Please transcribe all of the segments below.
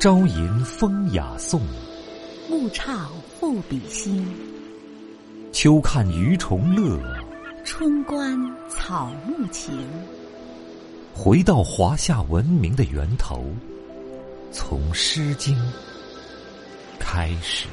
朝吟风雅颂，暮唱赋比兴。秋看鱼虫乐，春观草木情。回到华夏文明的源头，从《诗经》开始。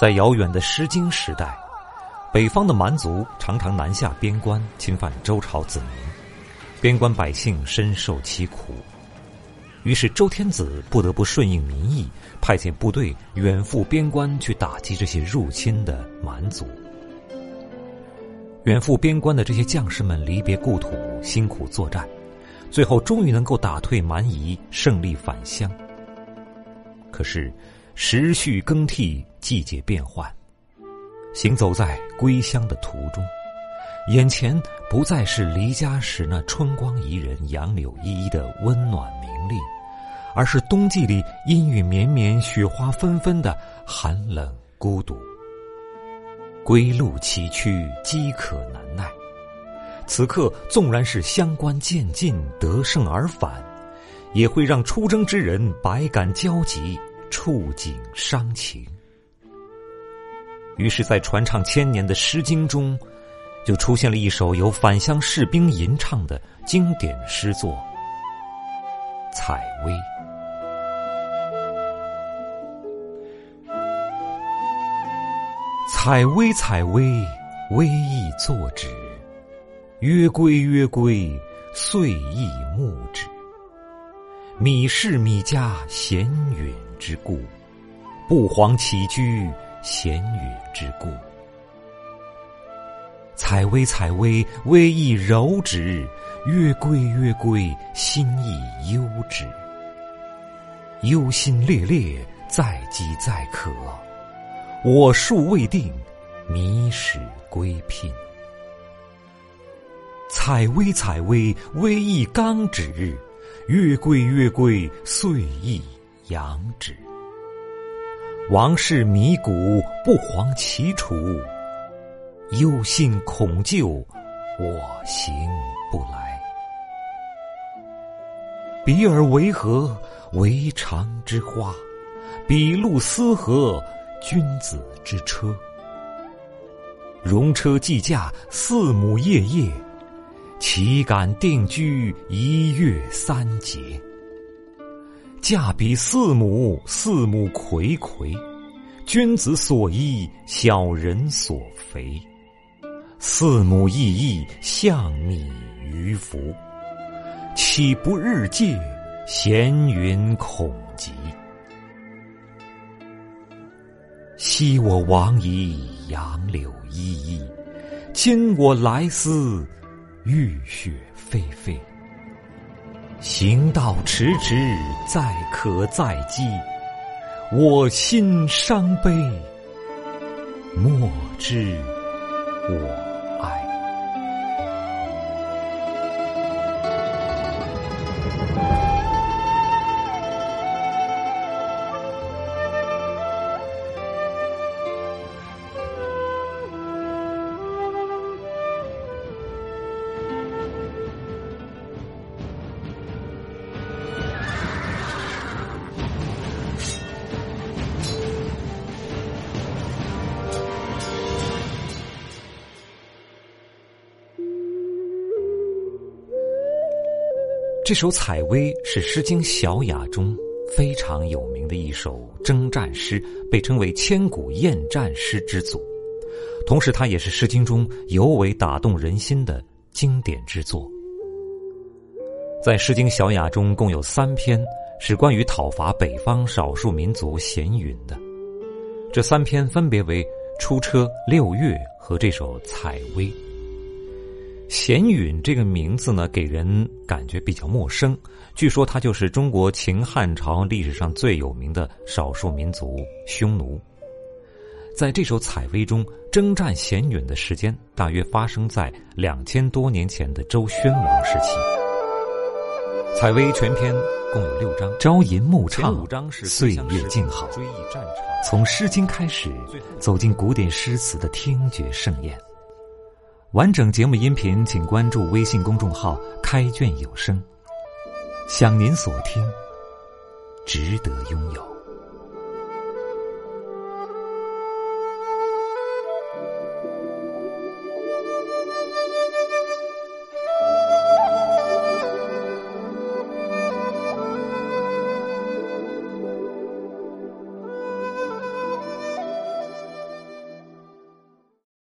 在遥远的《诗经》时代，北方的蛮族常常南下边关，侵犯周朝子民，边关百姓深受其苦。于是周天子不得不顺应民意，派遣部队远赴边关去打击这些入侵的蛮族。远赴边关的这些将士们离别故土，辛苦作战，最后终于能够打退蛮夷，胜利返乡。可是。时序更替，季节变换，行走在归乡的途中，眼前不再是离家时那春光宜人、杨柳依依的温暖明丽，而是冬季里阴雨绵绵、雪花纷纷的寒冷孤独。归路崎岖，饥渴难耐。此刻纵然是乡关渐近，得胜而返，也会让出征之人百感交集。触景伤情，于是，在传唱千年的《诗经》中，就出现了一首由返乡士兵吟唱的经典诗作《采薇》。采薇，采薇，微意作止。曰归，曰归，岁亦暮止。米氏，米家，闲允。之故，不遑起居，闲允之故。采薇，采薇，微意柔止；月归，月归，心亦忧止。忧心烈烈，在饥在渴。我数未定，迷始归聘。采薇，采薇，微意刚止；月归，月归，岁意。杨止，王室迷谷，不遑其楚。忧心恐旧，我行不来。比尔为何？为常之花。比路斯何？君子之车。戎车既驾，四母夜夜。岂敢定居一月三节？驾比四母，四母睽睽，君子所依，小人所肥。四母异义，象拟于福。岂不日戒？闲云恐极。昔我往矣，杨柳依依；今我来思，雨雪霏霏。行道迟迟，载渴载饥，我心伤悲，莫知我。这首《采薇》是《诗经·小雅》中非常有名的一首征战诗，被称为千古厌战诗之祖。同时，它也是《诗经》中尤为打动人心的经典之作。在《诗经·小雅》中，共有三篇是关于讨伐北方少数民族咸允的。这三篇分别为《出车》《六月》和这首《采薇》。弦允这个名字呢，给人感觉比较陌生。据说他就是中国秦汉朝历史上最有名的少数民族匈奴。在这首采薇中，征战弦允的时间大约发生在两千多年前的周宣王时期。采薇全篇共有六章，朝吟暮唱，岁月静好。从《诗经》开始，走进古典诗词的听觉盛宴。完整节目音频，请关注微信公众号“开卷有声”。想您所听，值得拥有。